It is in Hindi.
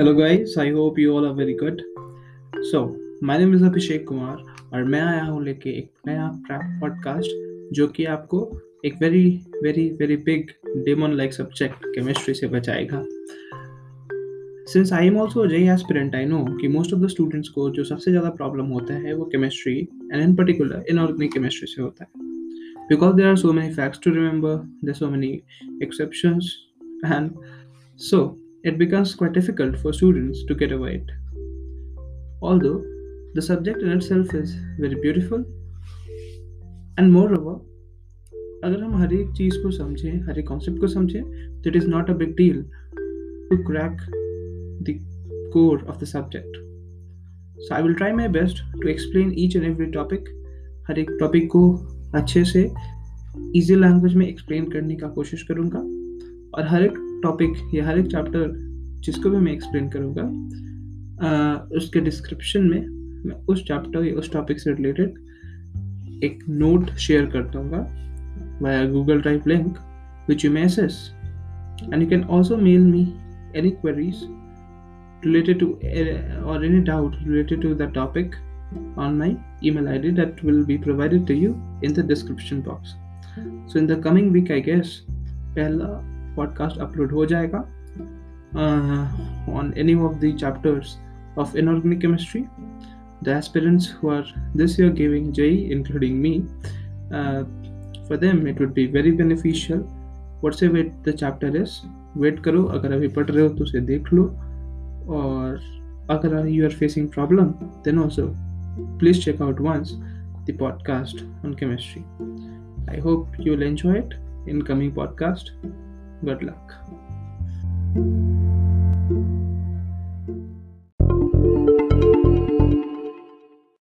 Hello guys, I hope you all are very good. So, my name is Abhishek Kumar और मैं आया हूँ लेके एक नया पॉडकास्ट जो कि आपको एक very very very big demon like subject chemistry से बचाएगा। Since I am also JEE aspirant I know कि मोस्ट ऑफ़ द स्टूडेंट्स को जो सबसे ज़्यादा प्रॉब्लम होता है वो chemistry and in particular inorganic chemistry से होता है। Because there are so many facts to remember, there's so many exceptions, and so it becomes quite difficult for students to get away it. Although the subject in itself is very beautiful, and moreover, अगर हम हर एक चीज़ को समझें हर एक कॉन्सेप्ट को समझें तो it is not a big deal to crack the core of the subject so I will try my best to explain each and every topic हर एक टॉपिक को अच्छे से इजी लैंग्वेज में एक्सप्लेन करने का कोशिश करूँगा। और हर एक टॉपिक या हर एक चैप्टर जिसको भी मैं एक्सप्लेन करूँगा उसके डिस्क्रिप्शन में मैं उस चैप्टर या उस टॉपिक से रिलेटेड एक नोट शेयर कर दूँगा via Google drive link which you message and you can also mail me any queries related to और any doubt related to the topic on my email I D that will be provided to you in the description box so in the coming week I guess पहला पॉडकास्ट अपलोड हो जाएगा। On any of the chapters of inorganic chemistry the aspirants who are this your giving जई including me for them it would be very beneficial what say wait the chapter is wait करो। अगर अभी पढ़ रहे हो तो उसे देख लो। और अगर you are facing problem then also please check out once the podcast on chemistry I hope you will enjoy it in coming podcast Good luck.